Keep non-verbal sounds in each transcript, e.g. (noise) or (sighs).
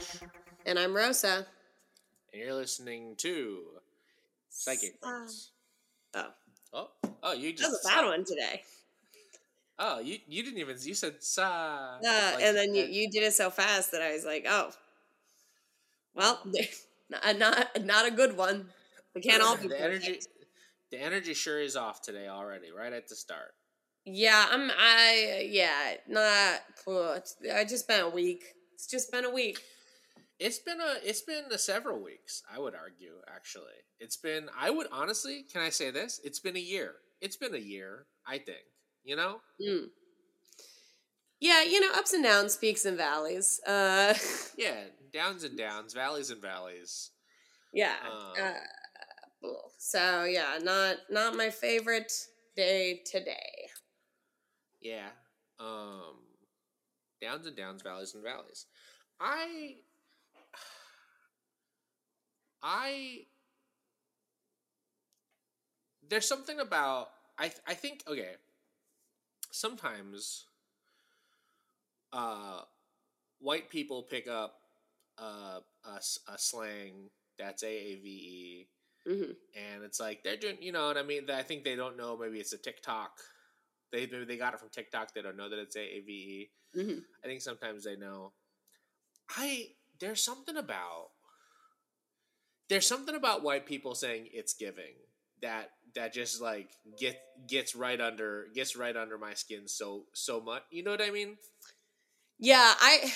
Ash. And I'm Rosa. And you're listening to Psychic Uh, oh, Oh, oh, you that just. was a bad one today. Oh, you you didn't even. You said sa. Uh, like- and then you, you did it so fast that I was like, oh, well, (laughs) not not, not a good one. We can't all be the energy. The energy sure is off today already, right at the start. Yeah, I'm. I yeah, not. I just been a week. It's just been a week. It's been a it's been a several weeks. I would argue. Actually, it's been. I would honestly. Can I say this? It's been a year. It's been a year. I think. You know. Mm. Yeah, you know, ups and downs, peaks and valleys. Uh, (laughs) Yeah. Downs and downs, valleys and valleys. yeah. Um, uh, so yeah, not not my favorite day today. Yeah. Um downs and downs, valleys and valleys. I I there's something about I th- I think okay. Sometimes uh white people pick up uh, a, a slang that's AAVE hmm and it's like they're doing you know what i mean? I think they don't know maybe it's a tiktok. They maybe they got it from tiktok they don't know that it's aave hmm i think sometimes they know. I there's something about there's something about white people saying it's giving that that just like get gets right under gets right under my skin so so much you know what i mean Yeah, I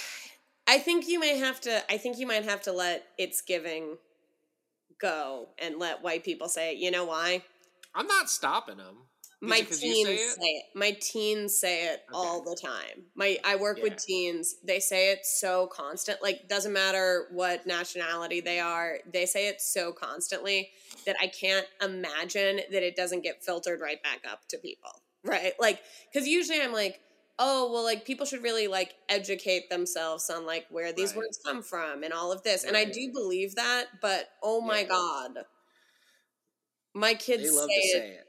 I think you may have to I think you might have to let it's giving go and let white people say. You know why? i'm not stopping them My Is it 'cause you teens say say it? it? My teens say it all the time. My I work Yeah. with teens. They say it so constant. Like doesn't matter what nationality they are. They say it so constantly that I can't imagine that it doesn't get filtered right back up to people. (laughs) Right? Like cuz usually I'm like, "Oh, well like people should really like educate themselves on like where these Right. words come from and all of this." And I do believe that, but oh my Yeah. god. My kids they love say to it say it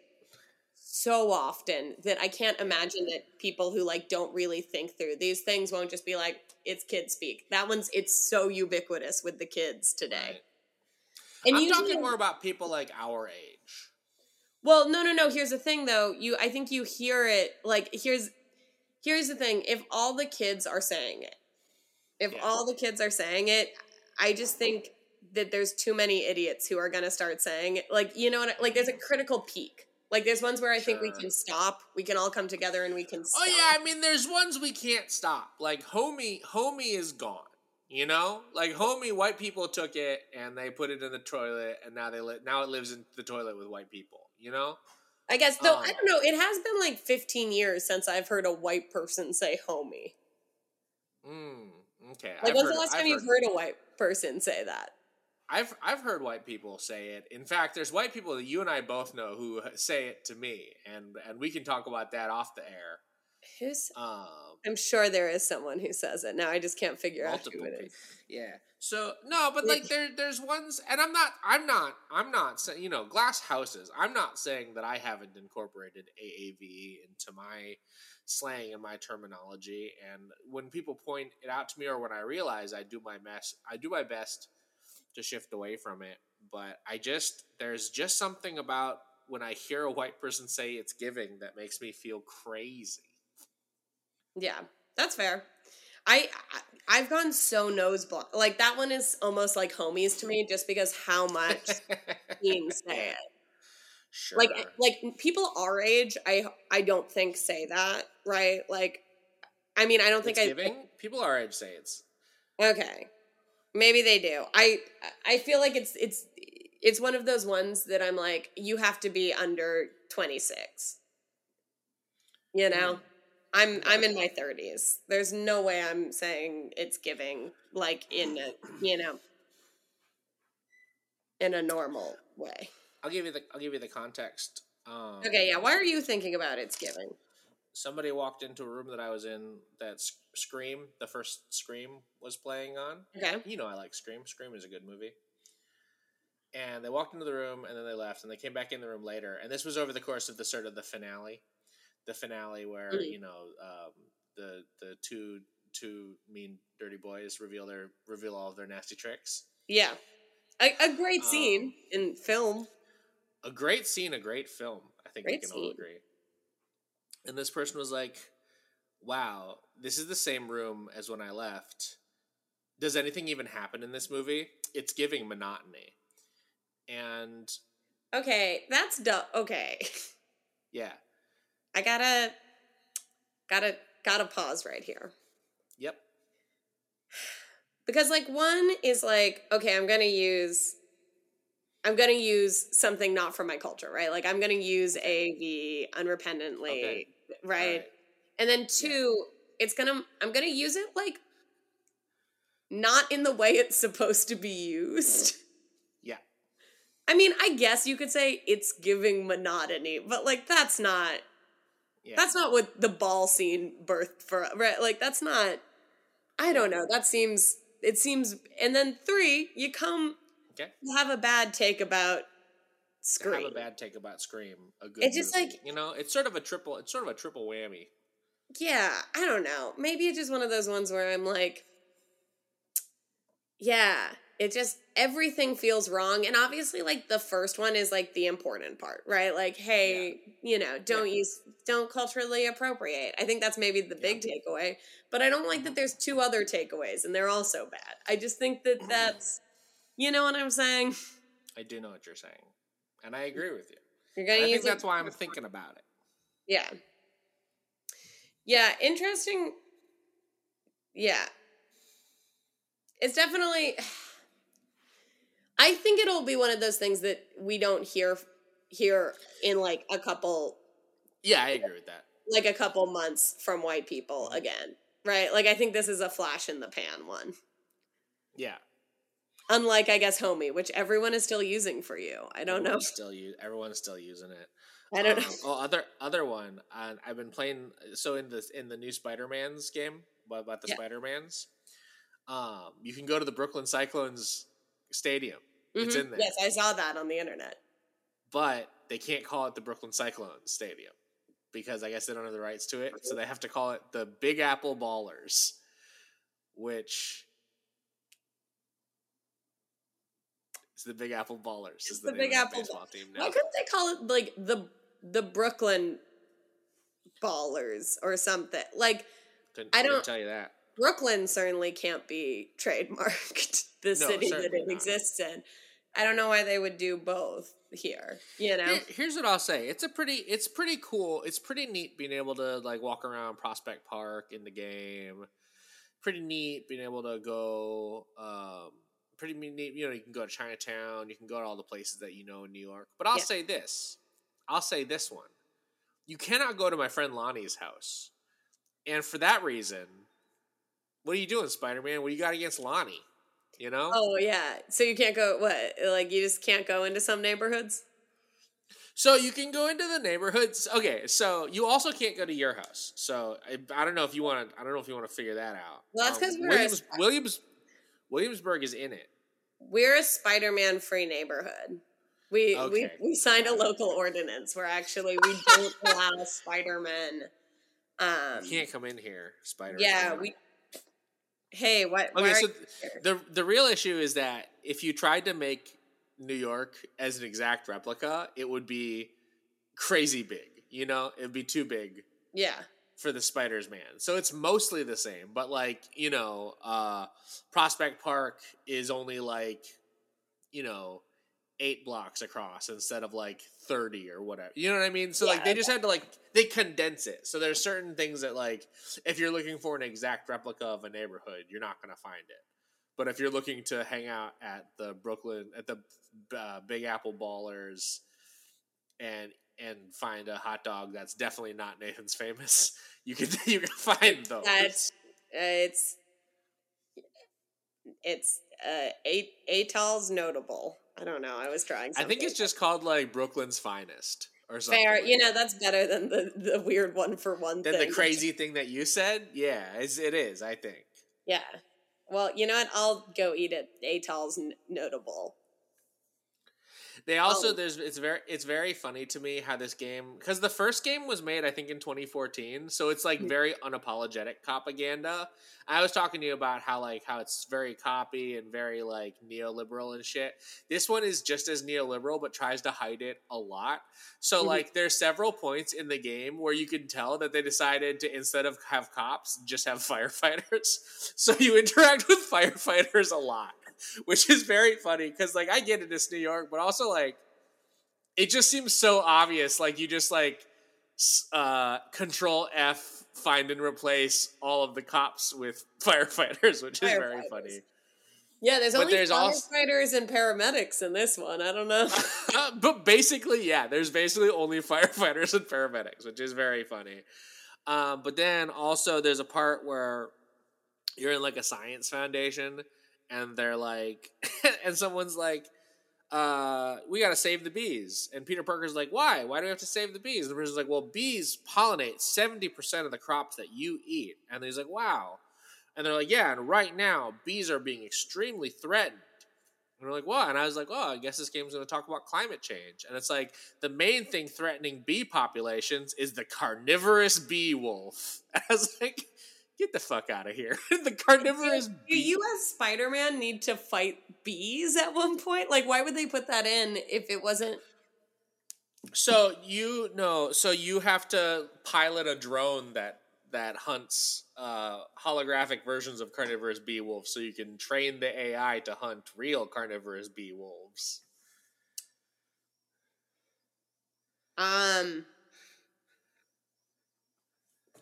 so often that I can't imagine that people who like don't really think through these things won't just be like, it's kid speak. That one's it's so ubiquitous with the kids today. Right. And i'm usually, talking more about people like our age well, no, no, no. Here's the thing, though. You, I think you hear it. Like, here's, here's the thing. If all the kids are saying it, if Yeah. all the kids are saying it, I just think that there's too many idiots who are gonna start saying it. Like, you know what? I- Like, there's a critical peak. Like, there's ones where I think we can stop. We can all come together and we can. Stop. Oh yeah, I mean, there's ones we can't stop. Like homie, homie is gone. You know, like homie, white people took it and they put it in the toilet, and now they li- now it lives in the toilet with white people. You know, I guess though I Um, don't know. It has been like 15 years since I've heard a white person say "homie." mm, okay. Like, I've when's heard, the last I've time you've heard a white person say that? I've I've heard white people say it. In fact, there's white people that you and I both know who say it to me, and and we can talk about that off the air. Who's? Um, I'm sure there is someone who says it. Now I just can't figure out who it is. Yeah. So no, but like there there's ones and I'm not I'm not I'm not saying you know, glass houses. I'm not saying that I haven't incorporated AAVE into my slang and my terminology and when people point it out to me or when I realize I do my best I do my best to shift away from it, but I just there's just something about when I hear a white person say it's giving that makes me feel crazy. Yeah, that's fair. I, I I've gone so nose blind. Like that one is almost like homies to me, just because how much teens say it. Sure. Like like people our age, I I don't think say that right. Like, I mean, I don't think it's I giving. People our age say it's Okay. Maybe they do. I I feel like it's it's it's one of those ones that I'm like you have to be under 26. You know? I'm I'm in my 30s. There's no way I'm saying it's giving like in a, you know, in a normal way. I'll give you the I'll give you the context. Um, Okay, yeah. Why are you thinking about it's giving? Somebody walked into a room that I was in that Scream, the first Scream, was playing on. Okay. You know I like Scream. Scream is a good movie. And they walked into the room and then they left and they came back in the room later. And this was over the course of the sort of the finale, the finale where Mhm. you know um, the the two two mean dirty boys reveal their reveal all of their nasty tricks. Yeah. A, a great Um, scene in film. A great scene, a great film. I think Great we can all agree. And this person was like, "Wow, this is the same room as when I left. Does anything even happen in this movie? It's giving monotony." And Okay, that's du- okay. yeah, I gotta, gotta, gotta pause right here. yep, because like one is like okay i'm gonna use i'm gonna use something not from my culture right like i'm gonna use av unrepentantly Okay. Right? Alright. and then two it's gonna i'm gonna use it like not in the way it's supposed to be used yeah, i mean i guess you could say it's giving monotony but like that's not yeah. that's not what the ball scene birthed for right like that's not i don't know that seems it seems and then three you come okay. you have a bad take about scream Have a bad take about Scream. A good. It just, movie. like- you know, it's sort of a triple. It's sort of a triple whammy. yeah i don't know. Maybe it's just one of those ones where i'm like yeah it just everything feels wrong. And obviously like the first one is like the important part right? Like hey you know don't use don't culturally appropriate. I think that's maybe the big takeaway. But i don't like that mm-hmm. there's two other takeaways and they're all so bad. I just think that mm-hmm. that's you know what i'm saying? I do know what you're saying, and I agree with you. you're gonna I use think that's why I'm (laughs) thinking about it. Yeah. Yeah, interesting. Yeah. It's definitely I think it'll be one of those things that we don't hear hear in like a couple Yeah, I agree with that. like a couple months from white people mm-hmm. again. Right? Like I think this is a flash in the pan one. Yeah, Unlike I guess Homie, which everyone is still using for you. I don't know. Still, use, everyone's still using it. (laughs) I don't Um, know. Oh, other other one. Uh, I've been playing. So in the in the new Spider Man's game about about the Yeah. Spider Mans, um, you can go to the Brooklyn Cyclones stadium, It's Mhm. in there. Yes, I saw that on the internet. but they can't call it the Brooklyn Cyclones Stadium because I guess they don't have the rights to it. So they have to call it the Big Apple Ballers, which is the Big Apple Ballers. It's is the name Big Apple baseball team now. Why couldn't they call it like the the Brooklyn Ballers or something? Like Couldn't, I don't- tell you that. Brooklyn certainly can't be (laughs) trademarked the No, city that it not. exists in. I don't know why they would do both here. You know, Here- here's what I'll say. It's a pretty it's pretty cool. It's pretty neat being able to like walk around Prospect Park in the game. Pretty neat being able to go um pretty neat, you know, you can go to Chinatown, you can go to all the places that you know in New York. But I'll Yeah. say this. I'll say this one. You cannot go to my friend Lonnie's house. And for that reason, what are you doing, Spider-Man? What do you got against Lonnie? You know? Oh yeah. So you can't go what? Like you just can't go into some neighborhoods? So you can go into the neighborhoods. Okay, so you also can't go to your house. So I, I don't know if you want to. I don't know if you want to figure that out. Well, that's um, because we're Williams, Williams Williamsburg is in it. We're a Spider-Man free neighborhood. We we Okay. we signed a local ordinance where actually we don't (laughs) allow Spider-Man. Um You can't come in here, Spider. Man. Yeah, we Hey, what Okay, so the the real issue is that if you tried to make New York as an exact replica, it would be crazy big. You know, it'd be too big Yeah. For the Spiders Man. So it's mostly the same, but like, you know, uh Prospect Park is only like, you know, 8 blocks across instead of like 30 or whatever. You know what I mean? So like Yeah, they just had to like they condense it. So there's certain things that like if you're looking for an exact replica of a neighborhood, you're not going to find it. But if you're looking to hang out at the Brooklyn at the uh, Big Apple Ballers and and find a hot dog that's definitely not Nathan's famous, (laughs) you can (laughs) you can find those. That's uh, it's it's uh eight Atol's notable. I don't know. I was trying I think it's just called like Brooklyn's finest or something. fair. You know, that's better than the the weird one for one Then thing. the crazy thing that you said, yeah, it's, it is. I think. Yeah. Well, you know what? I'll go eat at Atol's n- notable. They also Oh. there's it's very it's very funny to me how this game because the first game was made I think in 2014, so it's like Mhm. very unapologetic propaganda. I was talking to you about how like how it's very copy and very like neoliberal and shit. This one is just as neoliberal but tries to hide it a lot. So Mhm. like there's several points in the game where you can tell that they decided to instead of have cops just have (laughs) firefighters. So you interact with firefighters a lot, (laughs) which is very funny because like I get it, it's New York, but also like it just seems so obvious. Like you just like uh, control F, find and replace all of the cops with (laughs) firefighters, which is very funny. Yeah, there's But only there's firefighters and paramedics in this one. I don't know. (laughs) but basically, yeah, there's basically only firefighters and paramedics, which is very funny. Um, but then also there's a part where you're in like a science foundation, and they're like, (laughs) and someone's like, uh, "We got to save the bees," and Peter Parker's like, "Why? Why do we have to save the bees?" And the person's like, "Well, bees pollinate seventy percent of the crops that you eat," and he's like, "Wow." And they're like, yeah, and right now bees are being extremely threatened. And we're like, what? And I was like, oh, I guess this game's going to talk about climate change. And it's like the main thing threatening bee populations is the carnivorous bee wolf. And (laughs) I was like, get the fuck out of here. (laughs) the carnivorous Do bee. you as Spider-Man need to fight bees at one point? Like, why would they put that in if it wasn't? So you know, so you have to pilot a drone that that hunts uh, holographic versions of carnivorous bee wolves, so you can train the AI to hunt real carnivorous bee wolves. Um.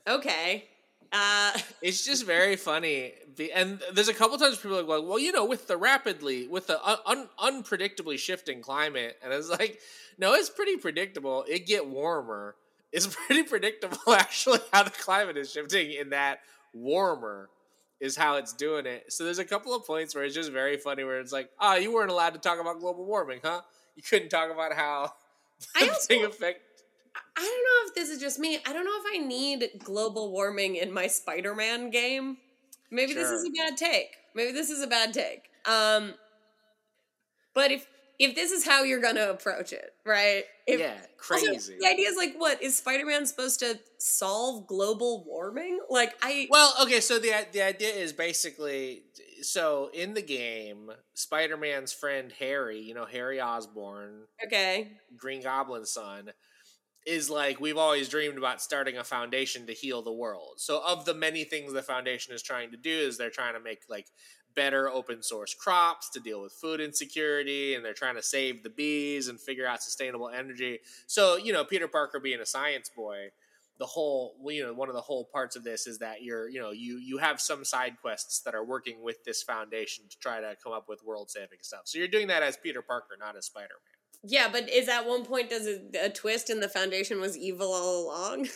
Okay. Uh. (laughs) It's just very funny, and there's a couple times people are like, "Well, you know, with the rapidly, with the un- un- unpredictably shifting climate," and it's like, no, it's pretty predictable. It get warmer. It's (laughs) pretty predictable, (laughs) actually, how the climate is shifting. In that warmer is how it's doing it. So there's a couple of points where it's just very funny, where it's like, "Oh, you weren't allowed to talk about global warming, huh? You couldn't talk about how I the also- thing affect." I don't know if this is just me. I don't know if I need global warming in my Spider-Man game. Maybe this is a bad take. Maybe this is a bad take. Um but if if this is how you're going to approach it, right? If, yeah, also, crazy. the idea is like what is Spider-Man supposed to solve global warming? Like I Well, okay, so the the idea is basically so in the game, Spider-Man's friend Harry, you know Harry Osborn, okay. Green Goblin's son, is like we've always dreamed about starting a foundation to heal the world. So of the many things the foundation is trying to do is they're trying to make like better open source crops to deal with food insecurity and they're trying to save the bees and figure out sustainable energy. So, you know, Peter Parker being a science boy, the whole you know one of the whole parts of this is that you're you know you you have some side quests that are working with this foundation to try to come up with world saving stuff so you're doing that as peter parker not as spider-man Yeah, but is at one point does it, a twist and the foundation was evil all along?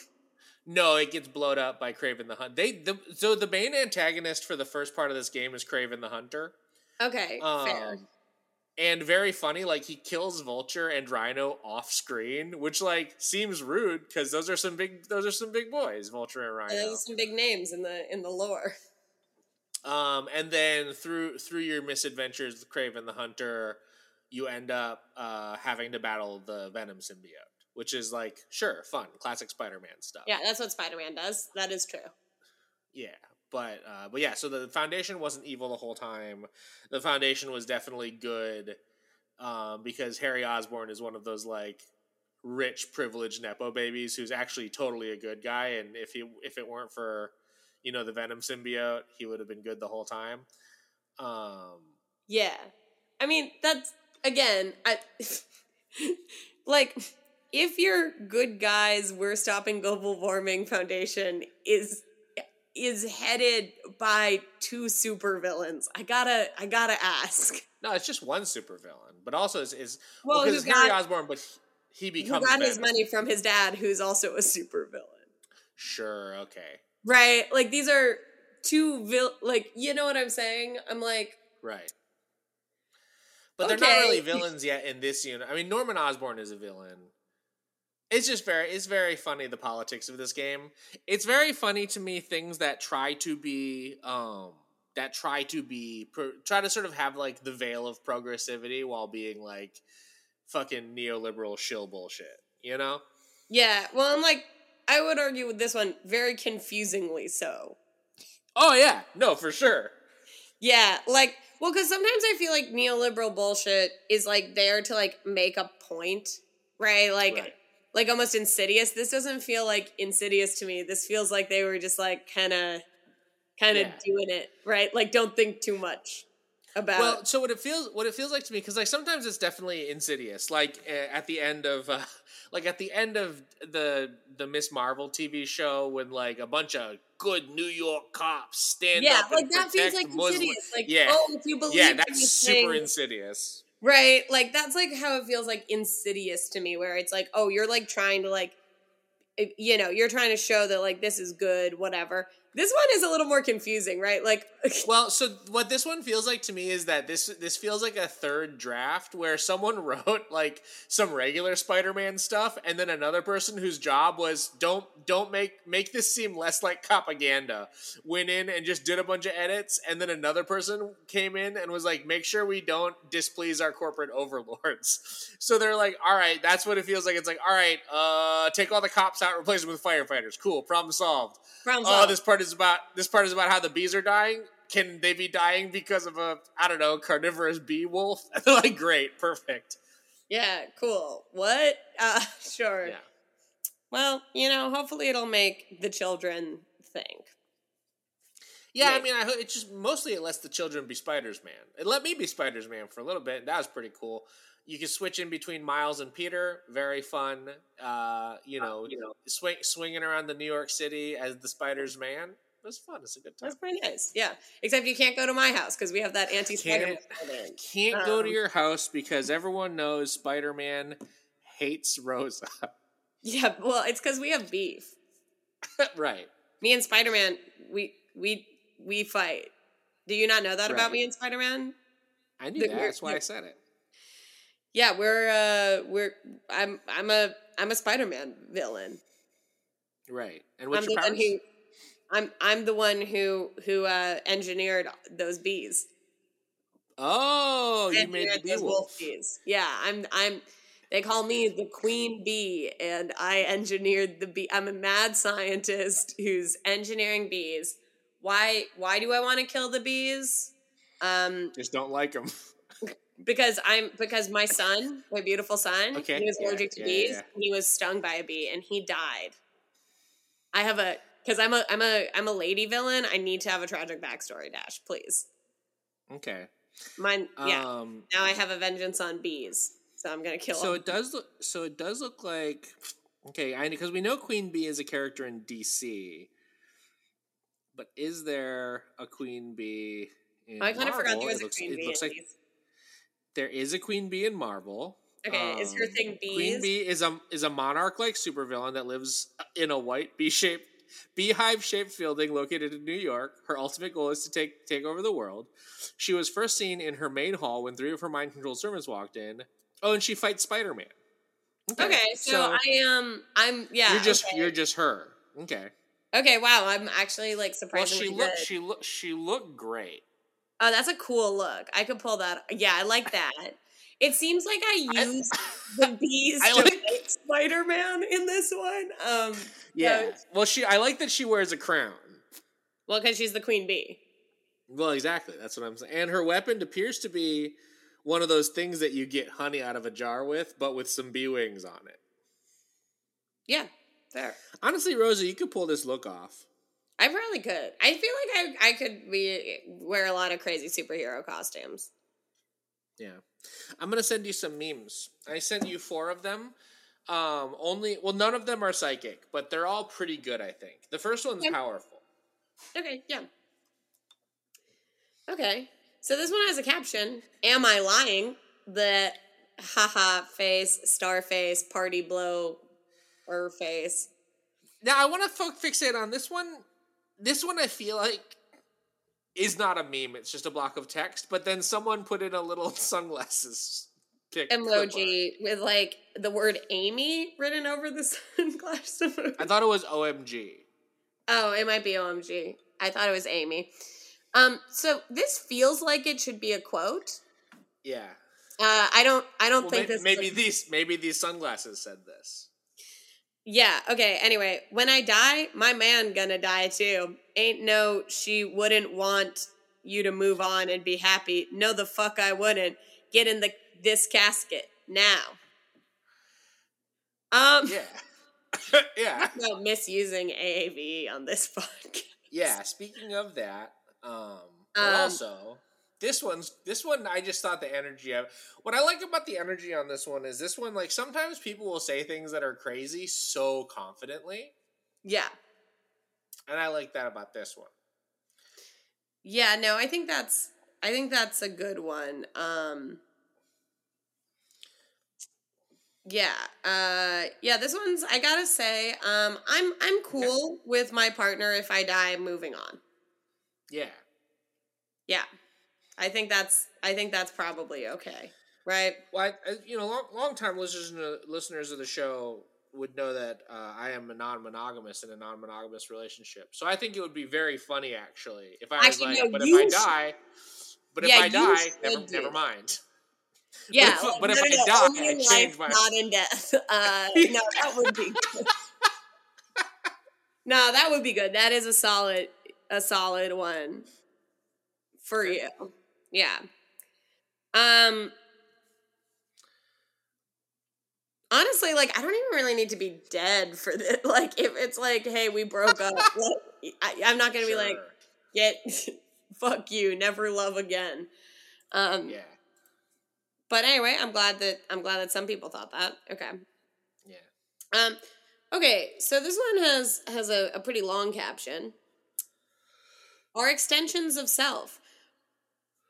no it gets blown up by Kraven the hunt they the, so the main antagonist for the first part of this game is Kraven the hunter Okay, fair. Um, and very funny like he kills vulture and rhino off screen which like seems rude because those are some big those are some big boys vulture and rhino There's some big names in the in the lore. Um, and then through through your misadventures with Kraven the Hunter, you end up uh, having to battle the Venom symbiote, which is like sure fun, classic Spider-Man stuff. Yeah, that's what Spider-Man does. That is true. yeah. But uh, but yeah, so the Foundation wasn't evil the whole time. The Foundation was definitely good um, because Harry Osborn is one of those like rich, privileged nepo babies who's actually totally a good guy. And if he if it weren't for you know the Venom symbiote, he would have been good the whole time. Um, Yeah. I mean, that's again, I (laughs) like if your good guys we're stopping global warming foundation is is headed by two supervillains. I gotta I gotta ask. No, it's just one supervillain, but also is is Well, because it's Harry Osborn, but he who becomes got his money from his dad, who's also a supervillain. Sure, okay, Right? Like these are two vil like you know what I'm saying? I'm like right. But they're not really villains yet in this unit. I mean, Norman Osborn is a villain. It's just very, it's very funny the politics of this game. It's very funny to me things that try to be, um, that try to be, try to sort of have like the veil of progressivity while being like fucking neoliberal shill bullshit. You know? Yeah. Well, I'm like, I would argue with this one very confusingly so. Oh yeah, no, for sure. Yeah, like, well, because sometimes I feel like neoliberal bullshit is like there to like make a point, right? Like, Right. like almost insidious. This doesn't feel like insidious to me. This feels like they were just like kind of, kind of Yeah. doing it, right? Like, don't think too much about. Well, so what it feels what it feels like to me because like sometimes it's definitely insidious. Like uh, at the end of uh, (laughs) like at the end of the the Ms. Marvel TV show when like a bunch of good New York cops stand up yeah, up like that feels like Muslim- insidious. Like, yeah, oh, if you believe yeah, that's super insidious. Right. Like that's like how it feels like insidious to me where it's like, oh, you're like trying to like you know, you're trying to show that like this is good, whatever. This one is a little more confusing, right? Like (laughs) Well, so what this one feels like to me is that this this feels like a third draft where someone (laughs) wrote like some regular Spider-Man stuff and then another person whose job was don't don't make make this seem less like propaganda went in and just did a bunch of edits and then another person came in and was like make sure we don't displease our corporate overlords. (laughs) So they're like, "All right, that's what it feels like. It's like, "All right, uh take all the cops out, replace them with firefighters. Cool, problem solved." problem oh, solved. this part is about this part is about how the bees are dying. Can they be dying because of a I don't know carnivorous bee wolf? They're (laughs) like, great, perfect. Yeah, cool. What? Uh (laughs) sure. Yeah, Well, you know, hopefully it'll make the children think. yeah. I mean, I it just mostly it lets the children be Spiders Man. It let me be Spiders Man for a little bit. and That was pretty cool. You can switch in between Miles and Peter. Very fun. Uh, you know, you know, swing, swinging around the New York City as the Spiders Man. It was fun. It's a good time. That's pretty nice. Yeah. Except you can't go to my house because we have that anti-Spider-Man. Can't- Can't go to Um, your house because everyone knows Spider Man hates Rosa. (laughs) Yeah, well, it's because we have beef. (laughs) right. Me and Spider-Man, we we we fight. Do you not know that about me and Spider-Man? I knew that. That's why I said it. Yeah, we're uh we're I'm I'm a I'm a Spider-Man villain. Right. And I'm what's the your one powers? who I'm I'm the one who who uh engineered those bees. Oh, you made the bee those wolf. bees. Yeah, I'm I'm they call me the queen bee and I engineered the bee. I'm a mad scientist who's engineering bees. Why why do I want to kill the bees? Um Just don't like them. (laughs) because I'm because my son, my beautiful son, Okay, he was yeah, allergic to yeah, bees. yeah. He was stung by a bee and he died. I have a because I'm a I'm a I'm a lady villain. I need to have a tragic backstory. Dash, please. okay. Mine, yeah. Um, now I have a vengeance on bees, so I'm gonna kill so them. it does look. So it does look like. Okay, I because we know Queen Bee is a character in DC, but is there a Queen Bee? In I kind of forgot Marvel? there was It a looks- queen it bee. looks in like these. There is a Queen Bee in Marvel. Okay, is your Um, thing Queen? Bee is a is a monarch like supervillain that lives in a white bee shaped beehive shaped building located in New York. Her ultimate goal is to take take over the world. She was first seen in her main hall when three of her mind controlled servants walked in. Oh, and she fights Spider Man. Okay, so, I am. I'm yeah. you're just okay. you're just her. Okay. okay. Wow, I'm actually like Well, she looked she looked she looked great. Oh, that's a cool look. I could pull that. Yeah, I like that. It seems like I I- used (laughs) the bees I to like- make Spider Man in this one. Um, Yeah. Well, she I like that she wears a crown. well, because she's the queen bee. Well, exactly. That's what I'm saying. And her weapon appears to be one of those things that you get honey out of a jar with, but with some bee wings on it. Yeah, fair. Honestly, Rosa, you could pull this look off. I probably could. I feel like I I could be wear a lot of crazy superhero costumes. Yeah. I'm gonna send you some memes. I sent you four of them. Um, only well, none of them are psychic, but they're all pretty good. I think the first one's Okay. powerful. Okay, yeah. Okay, so this one has a caption: "Am I lying?" The haha face, star face, party blow, or face. Now I want to fo- fixate on this one. This one I feel like is not a meme. It's just a block of text. But then someone put in a little (laughs) sunglasses pic emoji with like the word Amy written over the (laughs) sunglasses emoji. I thought it was OMG. Oh, it might be OMG. I thought it was Amy. Um, so this feels like it should be a quote. Yeah. Uh, I don't. I don't Well, think may- this. maybe these maybe these sunglasses said this. Yeah. Okay. Anyway, when I die, my man gonna die too. Ain't no. She wouldn't want you to move on and be happy. No, the fuck I wouldn't. Get in the this casket now. Um. Yeah. (laughs) (laughs) yeah. No misusing AAV on this (laughs) podcast. Yeah, speaking of that, um, Um, also this one's this one I just thought the energy of what I like about the energy on this one is this one like sometimes people will say things that are crazy so confidently, Yeah. and I like that about this one. Yeah, no, I think that's I think that's a good one. Um Yeah, uh yeah, this one's I got to say um I'm I'm cool with my partner if I die moving on. Yeah. Yeah. I think that's I think that's probably okay. Right? Well, I, I- you know, long long time listeners listeners of the show would know that uh, I am a non monogamous in a non monogamous relationship. So I think it would be very funny actually if I was like, no, but if I should- die, but if I die, never, never mind. (laughs) Yeah, if- like, but if no, I no, no, die, I change life, my- not in death. (laughs) Uh no, that would be (laughs) good. No, that would be good. That is a solid a solid one for you. Yeah. Um Honestly, like I don't even really need to be dead for this. (laughs) Like if it's like, hey, we broke up, (laughs) like, I, I'm not gonna be like, get (laughs) fuck you, never love again. Um yeah, but anyway, I'm glad that I'm glad that some people thought that. Okay. yeah. Um, okay, so this one has has a, a pretty long caption. Are extensions of self.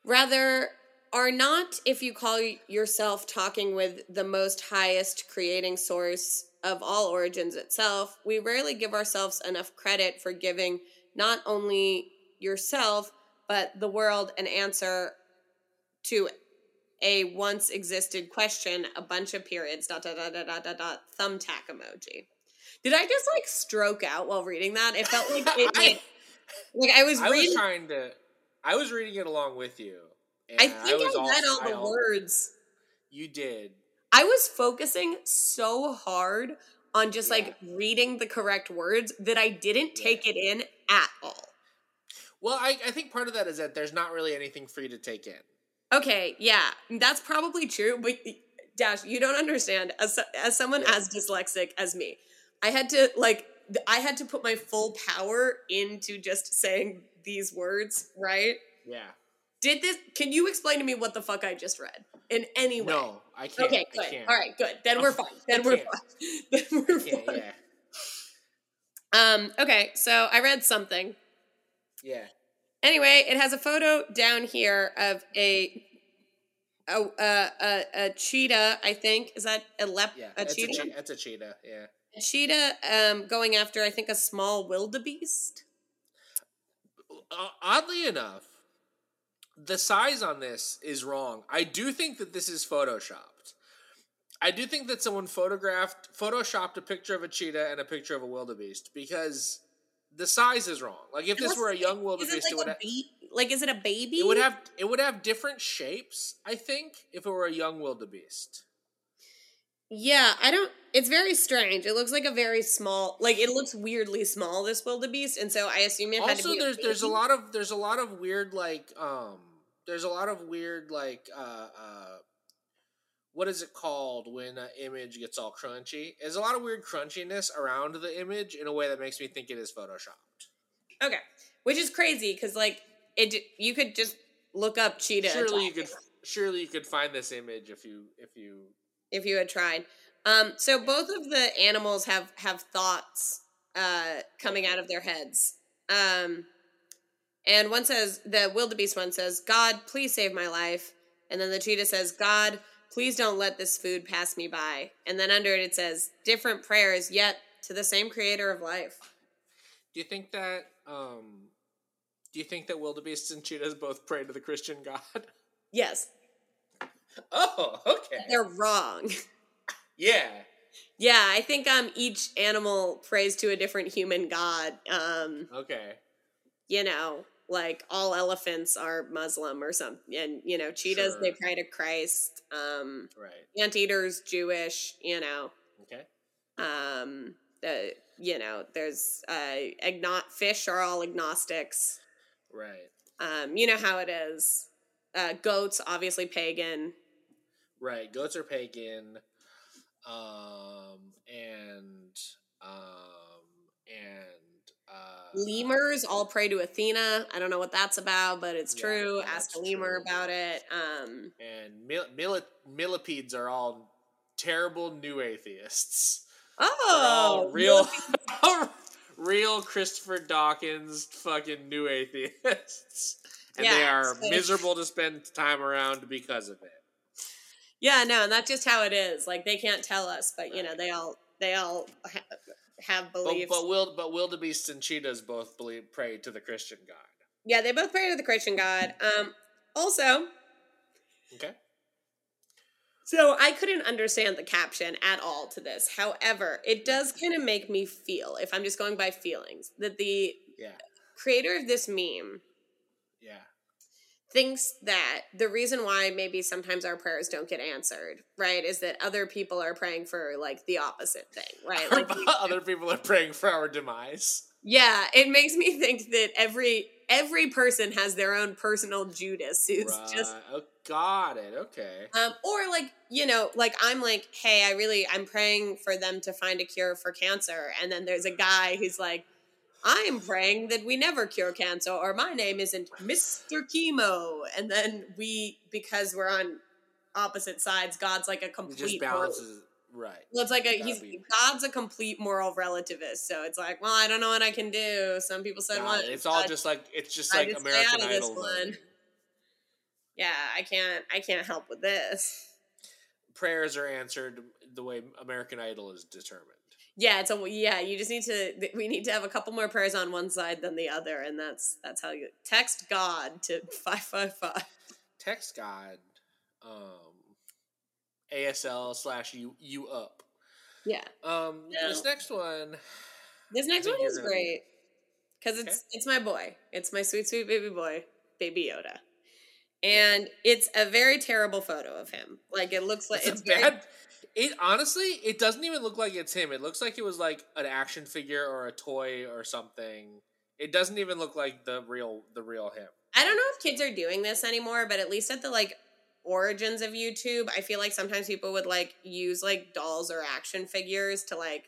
Rather, are not if you call yourself talking with the most highest creating source of all origins itself, we rarely give ourselves enough credit for giving not only yourself, but the world an answer to a once existed question, a bunch of periods, dot dot dot dot dot dot, dot thumbtack emoji. Did I just like stroke out while reading that? It felt like it (laughs) I- like I was I was trying to. I was reading it along with you. I think I, was read all the I words. You did. I was focusing so hard on just Yeah. like reading the correct words that I didn't take it in at all. Well, I, I think part of that is that there's not really anything for you to take in. Okay, yeah, that's probably true, but Dash, you don't understand. As as someone Yeah. as dyslexic as me, I had to like I had to put my full power into just saying these words, right? Yeah. Did this can you explain to me what the fuck I just read in any way? No, I can't. Okay, good. can't. All right, good. Then we're (laughs) fine. Then we're fine. (laughs) Then we're fine. Yeah. Um, okay, so I read something. Yeah. Anyway, it has a photo down here of a a a, a, a cheetah. I think is that a lep Yeah. a it's cheetah. A che- it's a cheetah. Yeah. A cheetah um, going after I think a small wildebeest. Uh, oddly enough, the size on this is wrong. I do think that this is photoshopped. I do think that someone photographed, photoshopped a picture of a cheetah and a picture of a wildebeest because the size is wrong. Like if this were a young wildebeest, it it like would a ha- like is it a baby? it would have it would have different shapes. I think if it were a young wildebeest. Yeah, I don't. It's very strange. It looks like a very small, like it looks weirdly small. This wildebeest, and so I assume it had to also there's there's a lot of there's a lot of weird like um there's a lot of weird like uh uh what is it called when an image gets all crunchy there's a lot of weird crunchiness around the image in a way that makes me think it is photoshopped Okay, which is crazy because like it, you could just look up cheetah. surely you could surely you could find this image if you if you if you had tried. Um, so both of the animals have have thoughts uh, coming out of their heads. Um, and one says the wildebeest one says, "God, please save my life," and then the cheetah says, "God, please don't let this food pass me by." And then under it it says, "Different prayers, yet to the same Creator of life." do you think that um do you think that wildebeests and cheetahs both pray to the christian god Yes, (laughs) oh okay they're wrong. (laughs) yeah yeah, I think um each animal prays to a different human god. Um, okay you know, like all elephants are Muslim or something, and you know, cheetahs they pray to Christ. Um, Right. anteaters Jewish. You know, Okay. um, the you know, there's uh, agno- fish are all agnostics. Right. Um, you know how it is. Uh, goats obviously pagan. Right. Goats are pagan. Um and um and uh Lemurs all pray to Athena. I don't know what that's about, but it's Yeah, true. Ask a lemur true. about it. Um, and mil- mil- millipedes are all terrible new atheists. Oh, real (laughs) real Christopher Dawkins fucking new atheists. And they are so- miserable to spend time around because of it. Yeah, no, and that's just how it is. Like they can't tell us, but you know, they all they all ha- have But, beliefs. but will but wildebeests and cheetahs both believe pray to the Christian God. yeah, they both pray to the Christian God. Um, also, Okay. so I couldn't understand the caption at all to this. However, it does (laughs) kind of make me feel, if I'm just going by feelings, that the Yeah. creator of this meme Yeah. Thinks that the reason why maybe sometimes our prayers don't get answered, right, is that other people are praying for like the opposite thing, right? Like, (laughs) Other people are praying for our demise. yeah, it makes me think that every every person has their own personal Judas who's Right. just oh, got it. Okay. um or like, you know, like I'm like, hey, I really I'm praying for them to find a cure for cancer and then there's a guy who's like I'm praying that we never cure cancer, or my name isn't Mr. Chemo. And then we, because we're on opposite sides, God's like a It complete. just moral- balances. Right. Well, it's like a he's be- God's a complete moral relativist. So it's like, well, I don't know what I can do. Some people said it. It's all just like it's just I like just American out of this Idol. one. yeah, I can't. I can't help with this. Prayers are answered the way American Idol is determined. Yeah, it's a yeah. You just need to. We need to have a couple more prayers on one side than the other, and that's that's how you text God to (laughs) five five five. Text God, um, ASL slash you you up. Yeah. Um, No. this next one. This next one is gonna great because it's it's my boy. It's my sweet sweet baby boy, Baby Yoda, and it's a very terrible photo of him. Like it looks like It's, it's, very- bad. It honestly, it doesn't even look like it's him. It looks like it was like an action figure or a toy or something. It doesn't even look like the real the real him. I don't know if kids are doing this anymore, but at least at the like origins of YouTube, I feel like sometimes people would like use like dolls or action figures to like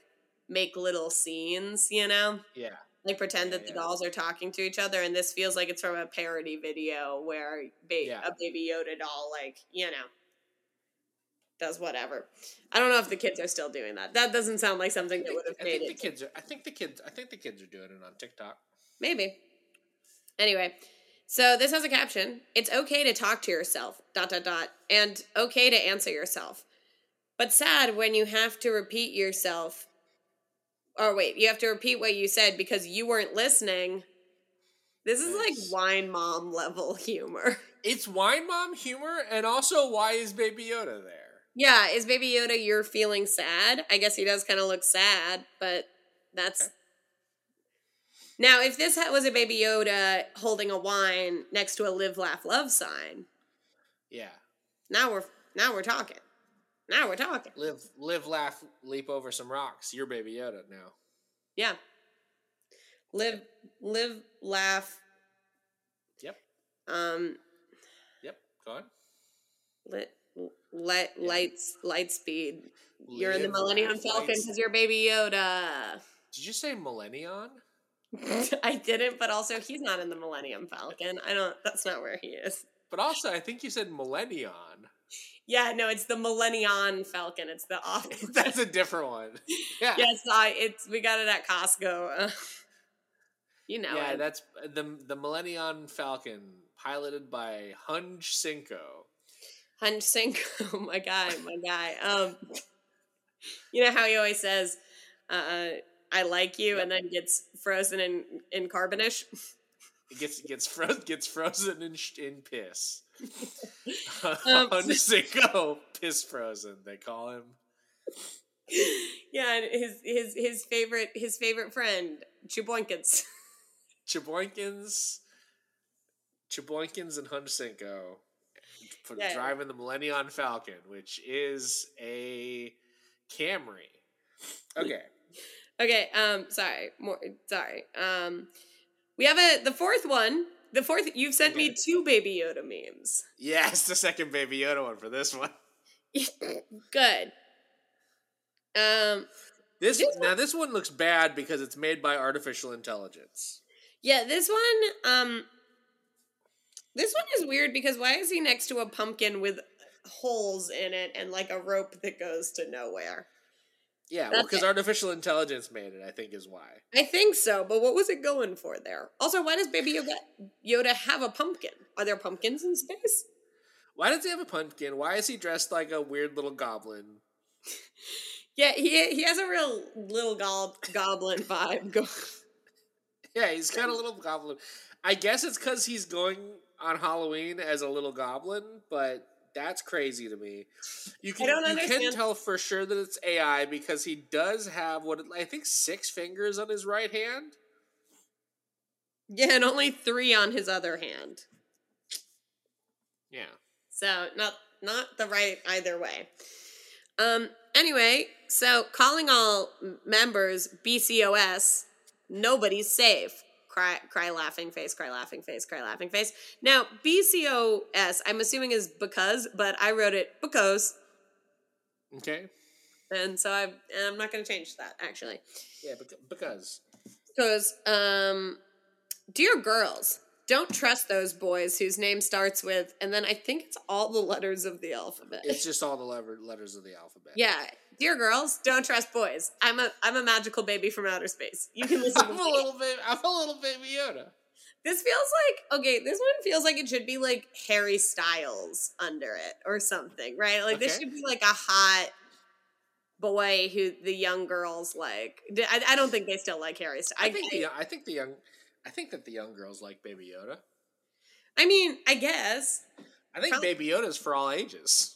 make little scenes, you know? Yeah. Like pretend Yeah, that the yeah. dolls are talking to each other, and this feels like it's from a parody video where ba- Yeah. a baby Yoda doll, like, you know, does whatever. I don't know if the kids are still doing that. That doesn't sound like something that would have I made think it. the kids are. I think the kids. I think the kids are doing it on TikTok. Maybe. Anyway, so this has a caption. It's okay to talk to yourself, dot, dot, dot, and okay to answer yourself. But sad when you have to repeat yourself. Or wait, you have to repeat what you said because you weren't listening. This is like wine mom level (laughs) humor. It's wine mom humor, and also why is Baby Yoda there? Yeah, is Baby Yoda you're feeling sad? I guess he does kind of look sad, but that's Okay. Now, if this was a Baby Yoda holding a wine next to a live laugh love sign, Yeah. now we're now we're talking. Now we're talking. Live, live, laugh, leap over some rocks. You're Baby Yoda now. Yeah. Live live laugh Yep. um Yep. Go on. lit light Yeah. lights light speed. You're in the Millennium Falcon because you're Baby Yoda. Did you say Millennium? (laughs) I didn't, but also he's not in the Millennium Falcon. I don't. That's not where he is. But also, I think you said Millennium. Yeah, no, it's the Millennium Falcon. It's the (laughs) off. That's a different one. (laughs) Yeah. yes, I. It's we got it at Costco. You know yeah, it. that's the the Millennium Falcon, piloted by Hunj Cinco. Hunch (laughs) Oh my guy, my guy. Um, you know how he always says, uh, "I like you," and then gets frozen in in carbonish. It gets gets fro- gets frozen in in piss. (laughs) Um, (laughs) Hunj piss frozen. They call him. yeah, and his his his favorite his favorite friend Chuboinkins. Cheboinkins. Cheboinkins and Hunsinko for Yeah. driving the Millennium Falcon, which is a Camry. Okay. Okay, um, sorry, more, sorry. Um, we have a the fourth one. The fourth, you've sent me two Baby Yoda memes. Yes, the second Baby Yoda one for this one. (laughs) Good. Um, This, This now this one looks bad because it's made by artificial intelligence. yeah, this one, um, this one is weird because why is he next to a pumpkin with holes in it and like a rope that goes to nowhere? Yeah, well, because artificial intelligence made it. I think is why. I think so, but what was it going for there? Also, why does Baby Yoda, Yoda have a pumpkin? Are there pumpkins in space? Why does he have a pumpkin? Why is he dressed like a weird little goblin? (laughs) Yeah, he he has a real little gob- goblin vibe. (laughs) Yeah, he's kind of a little goblin. I guess it's because he's going on Halloween as a little goblin, but that's crazy to me. You can you can tell for sure that it's AI because he does have what I think six fingers on his right hand. yeah, and only three on his other hand. Yeah. So not not the right either way. Um. Anyway, so calling all members BCOS, nobody's safe. Cry, cry, laughing face, cry, laughing face, cry, laughing face. Now BCOS, I'm assuming is because, but I wrote it because, Okay. and so I, and I'm not going to change that actually. Yeah, because Because, um, dear girls, don't trust those boys whose name starts with, and then I think it's all the letters of the alphabet. it's just all the letters of the alphabet. yeah, dear girls, don't trust boys. I'm a I'm a magical baby from outer space. You can (laughs) listen I'm a me. little baby. I'm a little baby Yoda. This feels like okay. This one feels like it should be like Harry Styles under it or something, right? Like this should be like a hot boy who the young girls like. I don't think they still like Harry Styles. I think the I think the young I think that the young girls like Baby Yoda. I mean, I guess. I think Probably- Baby Yoda's for all ages.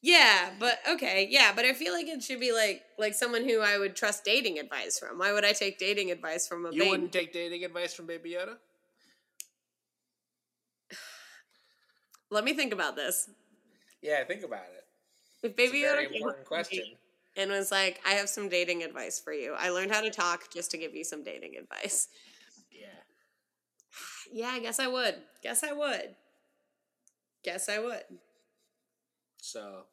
Yeah, but okay, yeah, but I feel like it should be like like someone who I would trust dating advice from. Why would I take dating advice from a baby? You baby? wouldn't take dating advice from Baby Yoda? (sighs) Let me think about this. Yeah, think about it. If It's Baby a very Yoda important up to me question. and was like, "I have some dating advice for you. I learned how to talk just to give you some dating advice." Yeah. (sighs) Yeah, I guess I would. Guess I would. Guess I would. So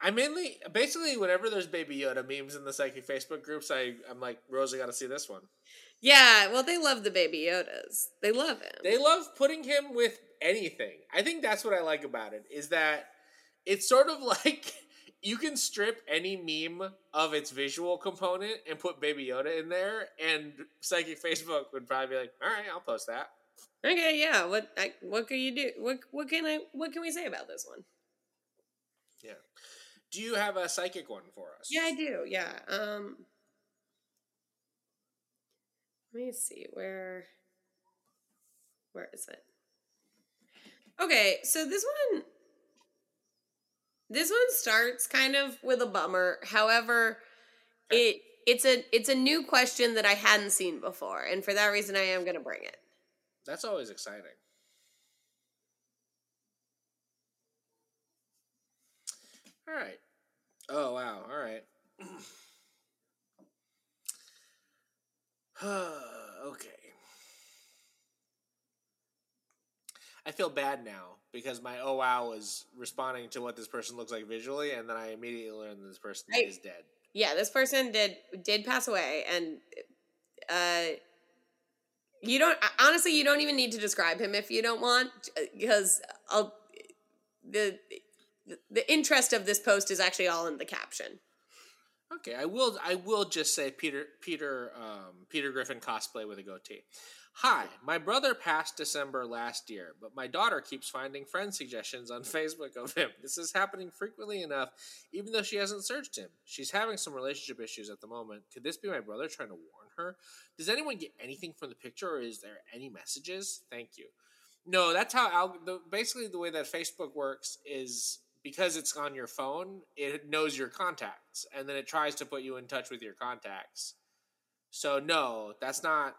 I mainly basically whenever there's Baby Yoda memes in the psychic Facebook groups, I I'm like, Rose, I gotta see this one. Yeah, well, they love the Baby Yodas. They love him. They love putting him with anything. I think that's what I like about it is that it's sort of (laughs) like you can strip any meme of its visual component and put Baby Yoda in there, and Psychic Facebook would probably be like, "All right, I'll post that." Okay, yeah. What I, what can you do? What what can I what can we say about this one? Yeah. Do you have a psychic one for us? Yeah, I do. Yeah. Um Let me see where where is it? Okay, so this one this one starts kind of with a bummer. However, Okay. it it's a it's a new question that I hadn't seen before, and for that reason I am going to bring it. That's always exciting. All right. Oh wow. All right. (sighs) okay. I feel bad now because my oh wow was responding to what this person looks like visually, and then I immediately learned that this person I- is dead. Yeah, this person did did pass away, and uh, you don't honestly you don't even need to describe him if you don't want, because I'll the the interest of this post is actually all in the caption. Okay, I will. I will just say Peter Peter um, Peter Griffin cosplay with a goatee. Hi, my brother passed December last year, but my daughter keeps finding friend suggestions on (laughs) Facebook of him. This is happening frequently enough, even though she hasn't searched him. She's having some relationship issues at the moment. Could this be my brother trying to warn her? Does anyone get anything from the picture, or is there any messages? Thank you. No, that's how alg- the, basically the way that Facebook works is because it's on your phone, it knows your contacts and then it tries to put you in touch with your contacts. So no, that's not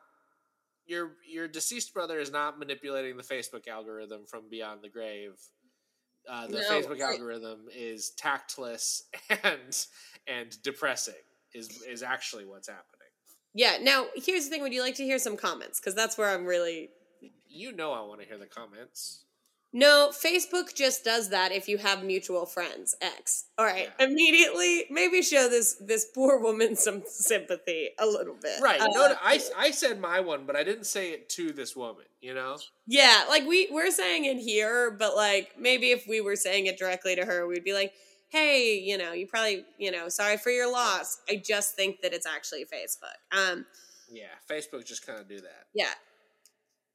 your your deceased brother is not manipulating the Facebook algorithm from beyond the grave. Uh, the No, Facebook right. algorithm is tactless (laughs) and and depressing. Is is actually what's happening. Yeah. Now, here's the thing: Would you like to hear some comments? Because that's where I'm really. You know, I want to hear the comments. No, Facebook just does that if you have mutual friends. X. All right. Yeah. Immediately, maybe show this this poor woman some sympathy a little bit. Right. Uh, no, I I said my one, but I didn't say it to this woman. You know. Yeah, like we we're saying it here, but like maybe if we were saying it directly to her, we'd be like, "Hey, you know, you probably, you know, sorry for your loss. I just think that it's actually Facebook." Um, Yeah. Facebook just kind of do that. yeah.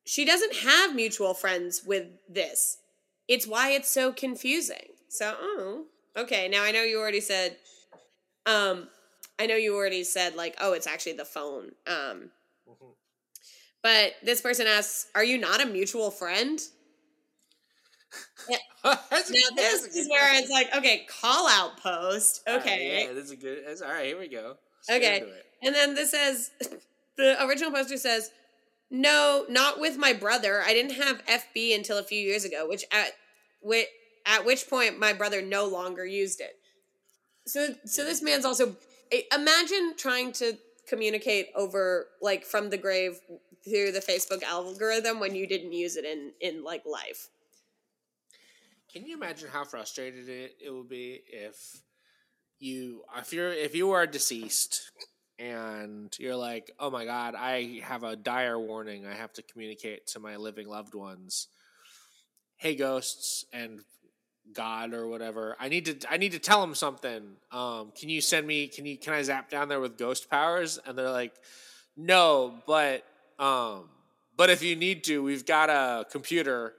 She doesn't have mutual friends with this. It's why it's so confusing. So, oh, okay. Now I know you already said um I know you already said like, "Oh, it's actually the phone." Um Mhm. but this person asks, "Are you not a mutual friend?" (laughs) A- Now this is where question. it's like, okay, call out post. Right, Okay. yeah, this is a good. That's, all right, here we go. Let's Okay. And then this says (laughs) the original poster says, "No, not with my brother. I didn't have FB until a few years ago, which at which at which point my brother no longer used it." So so this man's also imagine trying to communicate over like from the grave through the Facebook algorithm when you didn't use it in in like life. Can you imagine how frustrated it, it would be if you if you're if you are deceased and you're like, oh my god, I have a dire warning. I have to communicate to my living loved ones. Hey, ghosts and God or whatever. I need to I need to tell them something. Um, can you send me? Can you can I zap down there with ghost powers? And they're like, no, but um, but if you need to, we've got a computer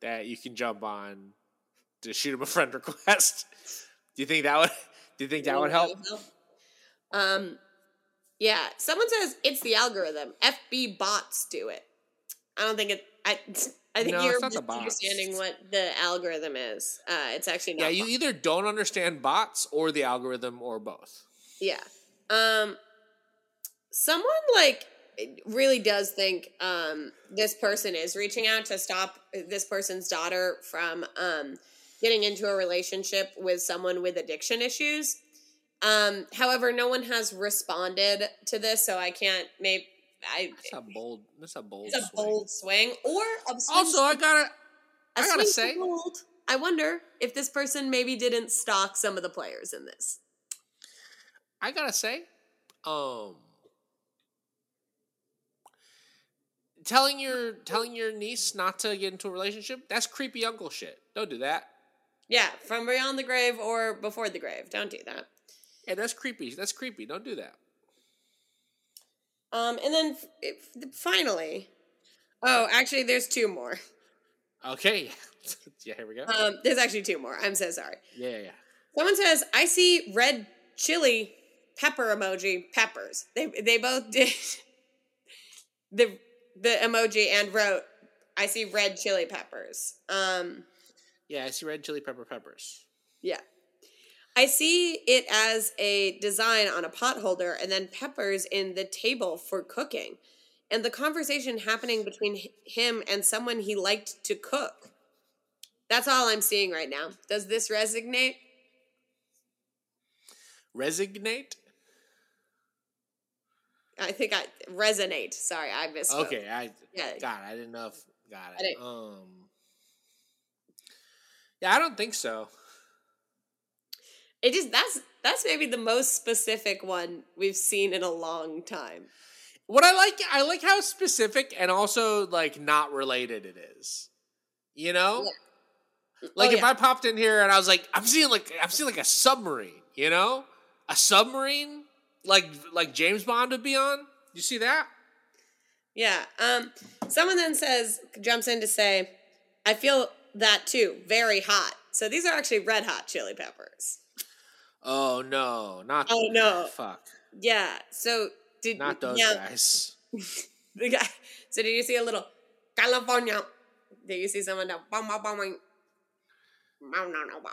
that you can jump on to shoot him a friend request. (laughs) Do you think that would? Do you think that would help? Um, yeah. Someone says it's the algorithm. FB bots do it. I don't think it. I. (laughs) I think No, you're it's not the bots. misunderstanding what the algorithm is. Uh, it's actually not. Yeah, you bots. either don't understand bots or the algorithm or both. Yeah. Um. Someone like really does think um this person is reaching out to stop this person's daughter from um getting into a relationship with someone with addiction issues. Um, however, no one has responded to this, so I can't. Maybe I. That's a bold. That's a bold. It's a bold swing, or a swing, Also, I gotta. a I gotta say- bold. I wonder if this person maybe didn't stalk some of the players in this. I gotta say, um, telling your telling your niece not to get into a relationship that's creepy uncle shit. Don't do that. Yeah, from beyond the grave or before the grave. Don't do that. Yeah, that's creepy. That's creepy. Don't do that. Um, and then finally, oh, actually, there's two more. Okay. (laughs) yeah. Here we go. Um, there's actually two more. I'm so sorry. yeah, yeah, yeah. Someone says, "I see red chili pepper emoji peppers." They they both (laughs) did the the emoji and wrote, "I see red chili peppers." Um, Yeah, I see red chili pepper peppers. yeah. I see it as a design on a pot holder and then peppers in the table for cooking. And the conversation happening between him and someone he liked to cook. That's all I'm seeing right now. Does this resonate? Resignate. I think I resonate. Sorry, I misspoke. Okay, I Yeah. God, I didn't know if got it. Um, yeah, I don't think so. It just that's that's maybe the most specific one we've seen in a long time. What I like, I like how specific and also like not related it is. You know, like Oh, if yeah. I popped in here and I was like, I'm seeing like I'm seeing like a submarine. You know, a submarine like like James Bond would be on. You see that? Yeah. Um someone then says jumps in to say, I feel that too. Very hot. So these are actually red hot chili peppers. Oh no, not Oh no. fuck, Yeah. So did not those yeah, guys. (laughs) The guy so did you see a little California? Did you see someone that bum bum bum bum no no no bum.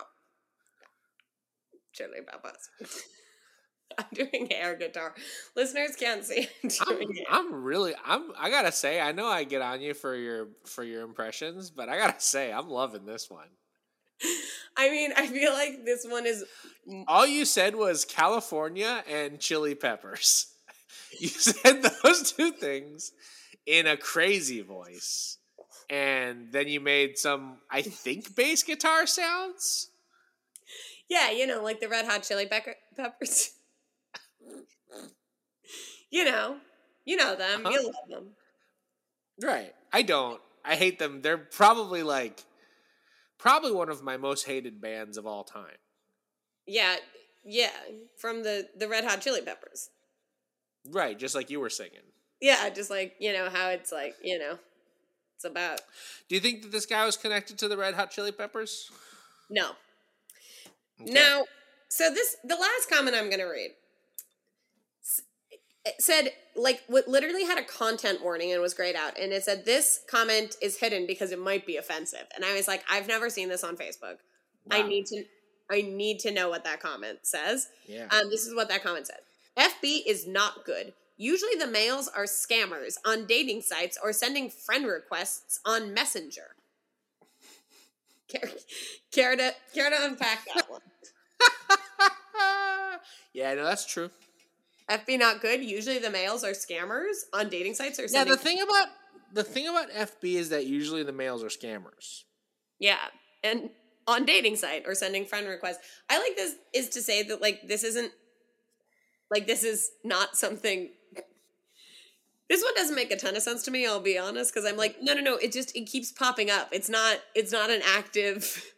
Chili peppers. (laughs) I'm doing air guitar. Listeners can't see. (laughs) I'm, I'm, I'm, really I'm I gotta say I know I get on you for your for your impressions, but I gotta say I'm loving this one. (laughs) I mean, I feel like this one is. All you said was California and chili peppers. (laughs) You said (laughs) those two things in a crazy voice, and then you made some, I think, bass guitar sounds. Yeah, you know, like the Red Hot Chili Peppers. you know, you know them. Uh-huh. You love them. Right. I don't. I hate them. They're probably like probably one of my most hated bands of all time. Yeah, yeah, from the the Red Hot Chili Peppers. Right, just like you were singing. Yeah, just like you know how it's like you know, it's about. Do you think that this guy was connected to the Red Hot Chili Peppers? No. Okay. Now, so this the last comment I'm going to read said like what literally had a content warning and was grayed out and it said this comment is hidden because it might be offensive. And i was like i've never seen this on facebook. Wow. i need to i need to know what that comment says. Yeah. Um this is what that comment said. Fb is not good. Usually the males are scammers on dating sites or sending friend requests on messenger. (laughs) Care, care to care to unpack that one. (laughs) Yeah no that's true FB not good. Usually the males are scammers on dating sites or Yeah, the thing about the thing about FB is that usually the males are scammers. Yeah. And on dating site or sending friend requests. I like this is to say that like this isn't like this is not something this one doesn't make a ton of sense to me, I'll be honest, because I'm like, no, no, no, it just it keeps popping up. It's not it's not an active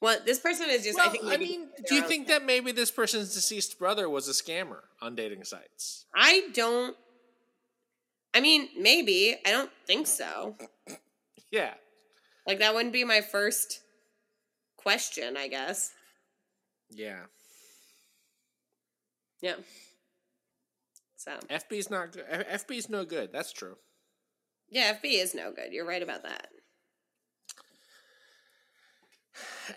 well, this person is just. Well, I think. I mean, do you think that maybe this person's deceased brother was a scammer on dating sites? I don't. I mean, maybe. I don't think so. yeah. Like that wouldn't be my first question, I guess. Yeah. Yeah. So FB's not good. FB's no good. That's true. Yeah, FB is no good. You're right about that.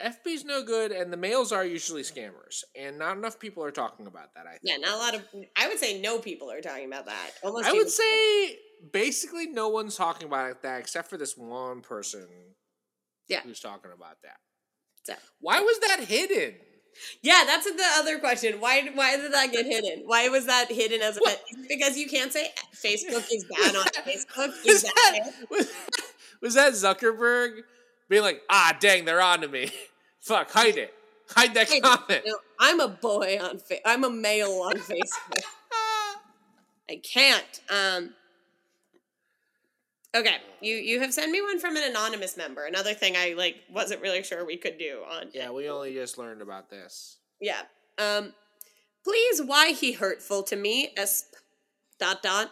FB's no good, and the males are usually scammers, and not enough people are talking about that. I think. Yeah, not a lot of. I would say no people are talking about that. Almost. I would say basically no one's talking about that except for this one person. Yeah. Who's talking about that? So. Why was that hidden? Yeah, that's the other question. Why why did that get hidden? Why was that hidden as a because you can't say (laughs) Facebook is bad on Facebook. Is that, was, was that Zuckerberg? Being like, ah, dang, they're on to me. (laughs) Fuck, hide it. Hide that hey, comment. No, I'm a boy on fa- I'm a male on (laughs) Facebook. I can't. Um Okay, you you have sent me one from an anonymous member. Another thing I like wasn't really sure we could do on. Yeah, we only just learned about this. Yeah. Um please why he hurtful to me as dot dot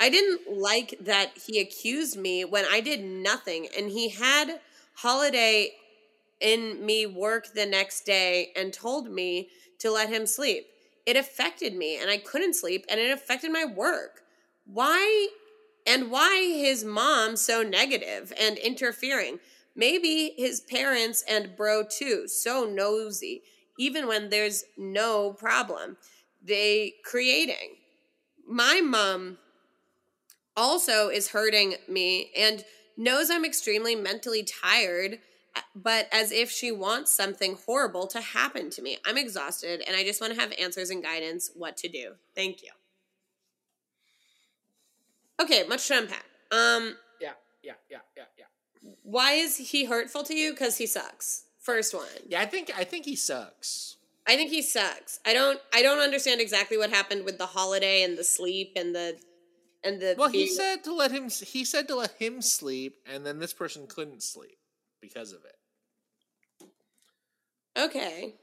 I didn't like that he accused me when I did nothing and he had Holiday in me work the next day and told me to let him sleep. It affected me and I couldn't sleep and it affected my work. Why and why his mom so negative and interfering? Maybe his parents and bro too, so nosy, even when there's no problem. They creating. My mom also is hurting me and knows I'm extremely mentally tired, but as if she wants something horrible to happen to me. I'm exhausted and I just want to have answers and guidance what to do. Thank you. Okay, much to unpack. Um yeah, yeah, yeah, yeah, yeah. Why is he hurtful to you? Cuz he sucks. First one. Yeah, I think I think he sucks. I think he sucks. I don't I don't understand exactly what happened with the holiday and the sleep and the and the well, he said to let him. He said to let him sleep, and then this person couldn't sleep because of it. Okay.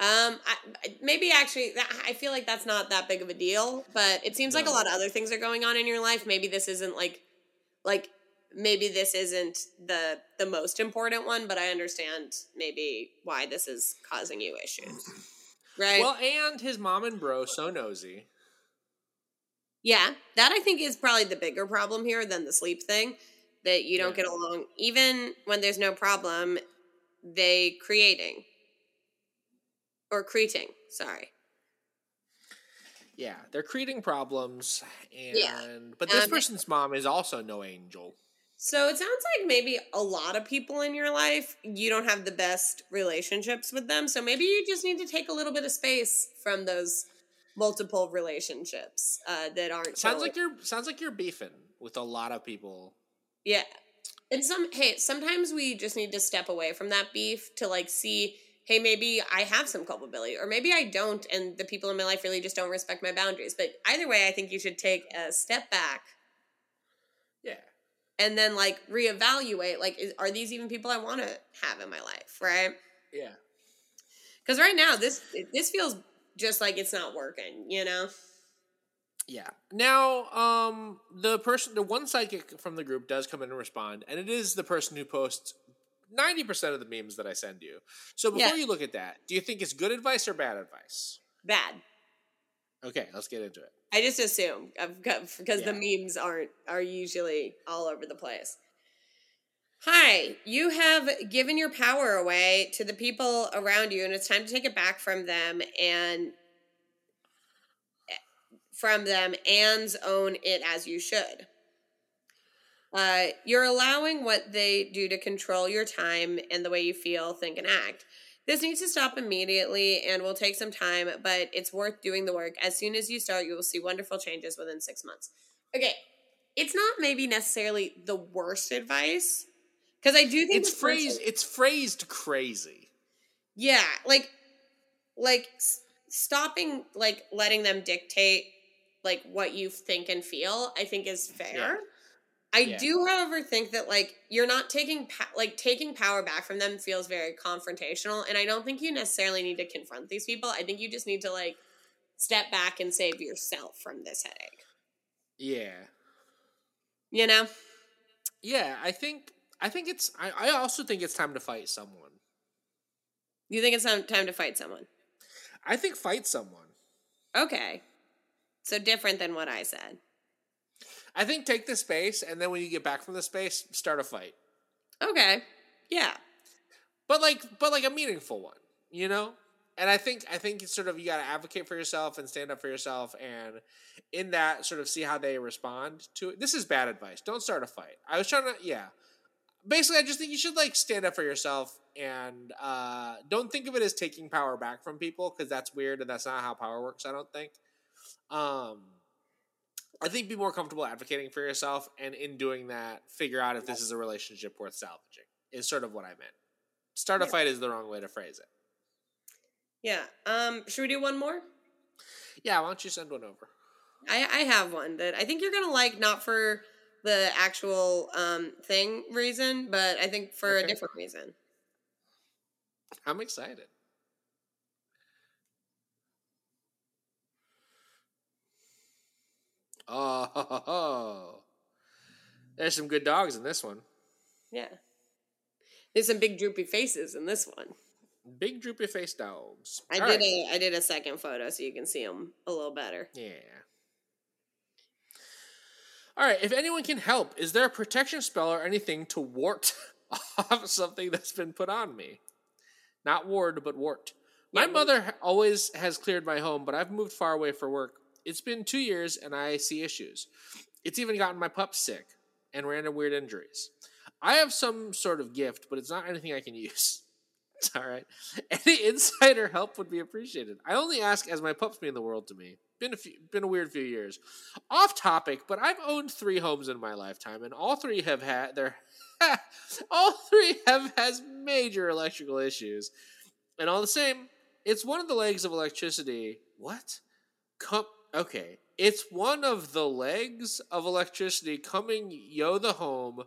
Um, I, maybe actually, I feel like that's not that big of a deal, but it seems no. like a lot of other things are going on in your life. Maybe this isn't like, like maybe this isn't the the most important one, but I understand maybe why this is causing you issues. (clears throat) Right. Well, and his mom and bro so nosy. Yeah, that I think is probably the bigger problem here than the sleep thing. That you don't yeah. get along, even when there's no problem. They creating, or creating. Sorry. Yeah, they're creating problems, and Yeah. but this Um, person's mom is also no angel. So it sounds like maybe a lot of people in your life, you don't have the best relationships with them. So maybe you just need to take a little bit of space from those multiple relationships uh, that aren't. Sounds like you're sounds like you're beefing with a lot of people. Yeah. And some hey, sometimes we just need to step away from that beef to like see, hey, maybe I have some culpability or maybe I don't and the people in my life really just don't respect my boundaries. But either way, I think you should take a step back Yeah, and then like reevaluate like is, are these even people I want to have in my life, right? yeah. Cuz right now this this feels just like it's not working, you know? Yeah. Now, um, the person, the one psychic from the group does come in and respond, and it is the person who posts ninety percent of the memes that I send you. So before Yeah. you look at that, do you think it's good advice or bad advice? Bad. Okay, let's get into it. I just assume because the memes aren't are usually all over the place. Hi, you have given your power away to the people around you, and it's time to take it back from them and from them and own it as you should. Uh, you're allowing what they do to control your time and the way you feel, think, and act. This needs to stop immediately and will take some time, but it's worth doing the work. As soon as you start, you will see wonderful changes within six months. Okay, it's not maybe necessarily the worst advice because I do think It's person- phrased. It's phrased crazy. yeah, like like stopping like letting them dictate like what you think and feel, I think is fair. Yeah. I Yeah. do, however, think that like you're not taking pa- like taking power back from them feels very confrontational, and I don't think you necessarily need to confront these people. I think you just need to like step back and save yourself from this headache. Yeah. You know? Yeah, I think. I think it's. I, I also think it's time to fight someone. You think it's time to fight someone? I think fight someone. Okay, so different than what I said. I think take the space, and then when you get back from the space, start a fight. Okay, yeah. but like but like a meaningful one you know and i think i think it's sort of you got to advocate for yourself and stand up for yourself and in that sort of see how they respond to it this is bad advice don't start a fight i was trying to yeah basically i just think you should like stand up for yourself and uh don't think of it as taking power back from people because that's weird and that's not how power works i don't think um I think be more comfortable advocating for yourself, and in doing that, figure out if this is a relationship worth salvaging. Is sort of what I meant. Start a Yeah. fight is the wrong way to phrase it. Yeah. Um, should we do one more? Yeah, why don't you send one over? I, I have one that I think you're gonna like, not for the actual um thing reason, but I think for a different reason. I'm excited. Oh, ho, (laughs) ho. there's some good dogs in this one. Yeah. There's some big droopy faces in this one. Big droopy face dogs. I All did right. a I did a second photo so you can see them a little better. Yeah. All right. If anyone can help, is there a protection spell or anything to ward (laughs) off something that's been put on me? Not ward, but wart. My Yeah, mother always has cleared my home, but I've moved far away for work. It's been two years and I see issues. It's even gotten my pup sick and random weird injuries. I have some sort of gift, but it's not anything I can (laughs) use. It's all right. Any insider help would be appreciated. I only ask as my pups mean the world to me. Been a few, been a weird few years. Off topic, but I've owned three homes in my lifetime, and all three have had their (laughs) all three have has major electrical issues. And all the same, it's one of the legs of electricity. What? Come okay. It's one of the legs of electricity coming yo the home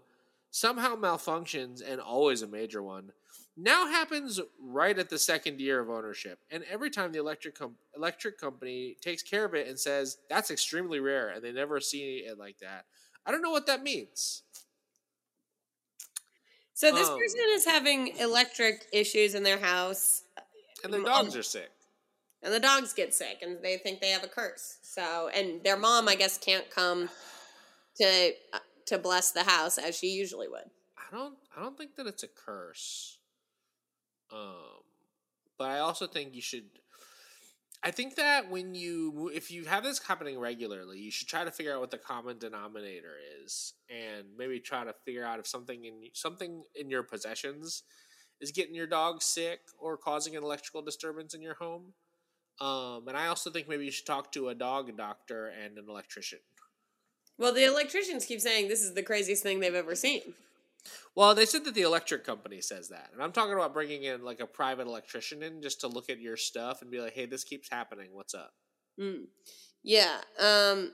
somehow malfunctions and always a major one now happens right at the second year of ownership. And every time the electric com- electric company takes care of it and says that's extremely rare and they never see it like that. I don't know what that means. So this Um, person is having electric issues in their house and their Um, dogs are sick. and the dogs get sick and they think they have a curse. So and their mom I guess can't come to uh, to bless the house as she usually would. i don't i don't think that it's a curse um but I also think you should. I think that when you if you have this happening regularly, you should try to figure out what the common denominator is, and maybe try to figure out if something in something in your possessions is getting your dog sick or causing an electrical disturbance in your home. Um, and I also think maybe you should talk to a dog doctor and an electrician. Well, the electricians keep saying this is the craziest thing they've ever seen. Well, they said that the electric company says that, and I'm talking about bringing in like a private electrician in just to look at your stuff and be like, "Hey, this keeps happening. What's up?" Mm. Yeah. Um.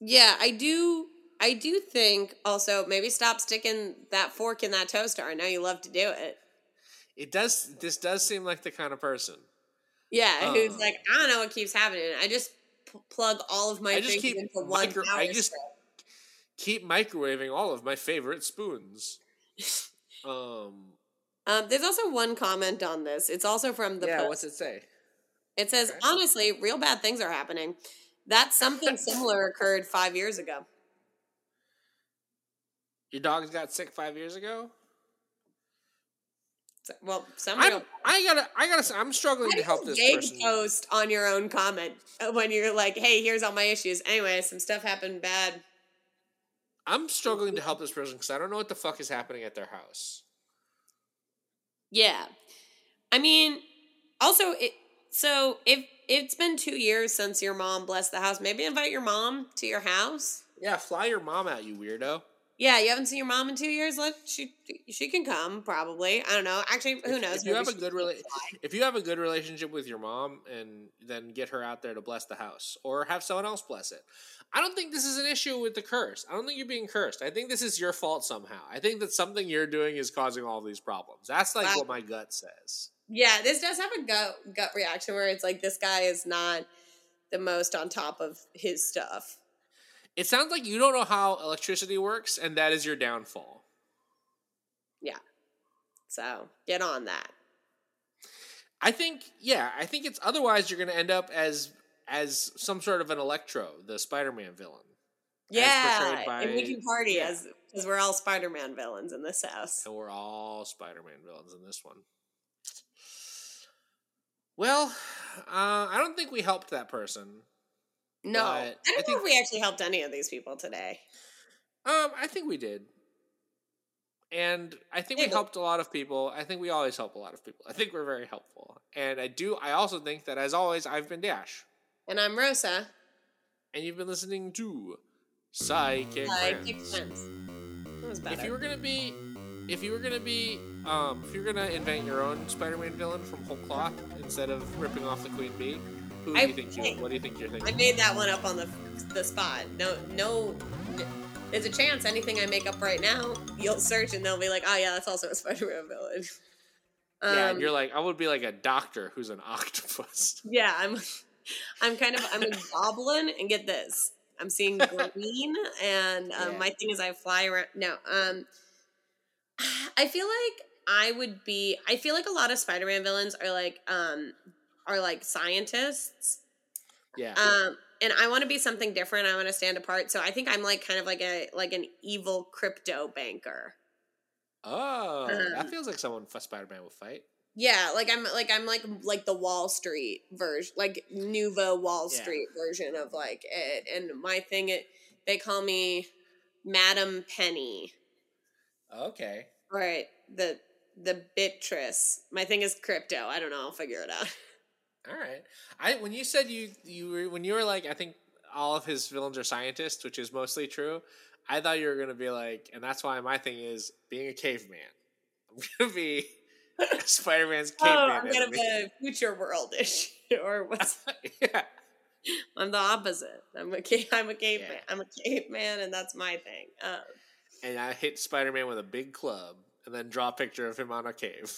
Yeah, I do. I do think also maybe stop sticking that fork in that toaster. I know you love to do it. It does. This does seem like the kind of person. Yeah, who's um, like, I don't know what keeps happening. I just p- plug all of my I just keep into one micro- I just strip. keep microwaving all of my favorite spoons. um, um, there's also one comment on this. It's also from the yeah. Post. What's it say? It says, okay. honestly, real bad things are happening. That something (laughs) similar occurred five years ago. Your dogs got sick five years ago. Well, some I gotta, I gotta. I'm struggling to help this person. Post on your own comment uh, when you're like, "Hey, here's all my issues." Anyway, some stuff happened bad. I'm struggling to help this person because I don't know what the fuck is happening at their house. Yeah, I mean, also, it, so if it's been two years since your mom blessed the house, maybe invite your mom to your house. Yeah, fly your mom out, you weirdo. Yeah, you haven't seen your mom in two years. Let she she can come probably. I don't know. Actually, who if, knows? If you have a good rela- if you have a good relationship with your mom, and then get her out there to bless the house, or have someone else bless it. I don't think this is an issue with the curse. I don't think you're being cursed. I think this is your fault somehow. I think that something you're doing is causing all these problems. That's like wow. what my gut says. Yeah, this does have a gut gut reaction where it's like this guy is not the most on top of his stuff. It sounds like you don't know how electricity works, and that is your downfall. Yeah. So get on that. I think, yeah, I think it's otherwise you're going to end up as as some sort of an Electro, the Spider-Man villain. Yeah, by, and we can party yeah. as because we're all Spider-Man villains in this house, and we're all Spider-Man villains in this one. Well, uh, I don't think we helped that person. No, I don't I think, know if we actually helped any of these people today. Um, I think we did, and I think we helped a lot of people. I think we always help a lot of people. I think we're very helpful, and I do. I also think that, as always, I've been Dash, and I'm Rosa, and you've been listening to Psychic, Psychic Friends. If you were gonna be, if you were gonna be, um, if you're gonna invent your own Spider-Man villain from whole cloth instead of ripping off the Queen Bee who do I, you think you? What do you think you're thinking? I made that one up on the the spot. No, no. There's a chance anything I make up right now, you'll search and they'll be like, "Oh yeah, that's also a Spider-Man villain." Um, yeah, and um, you're like, I would be like a doctor who's an octopus. (laughs) Yeah, I'm. I'm kind of I'm a goblin, and get this, I'm seeing green, and um, yeah. my thing is I fly around. No, um, I feel like I would be. I feel like a lot of Spider-Man villains are like um are like scientists. Yeah. Um, and I want to be something different. I want to stand apart. So I think I'm like kind of like a like an evil crypto banker. Oh, um, that feels like someone Spider Man would fight. Yeah, like I'm like I'm like like the Wall Street version, like Nouveau Wall yeah. Street version of like it. And my thing, it they call me Madam Penny. Okay. Right. The the Bitress. My thing is crypto. I don't know. I'll figure it out. (laughs) All right. I when you said you you were when you were like I think all of his villains are scientists, which is mostly true. I thought you were gonna be like, and that's why my thing is being a caveman. (laughs) I'm gonna be (laughs) Spider Man's caveman. oh, I'm gonna be a future worldish (laughs) or what's yeah. I'm the opposite. I'm a cave. I'm a caveman. Yeah. I'm a caveman, and that's my thing. Um, and I hit Spider Man with a big club, and then draw a picture of him on a cave.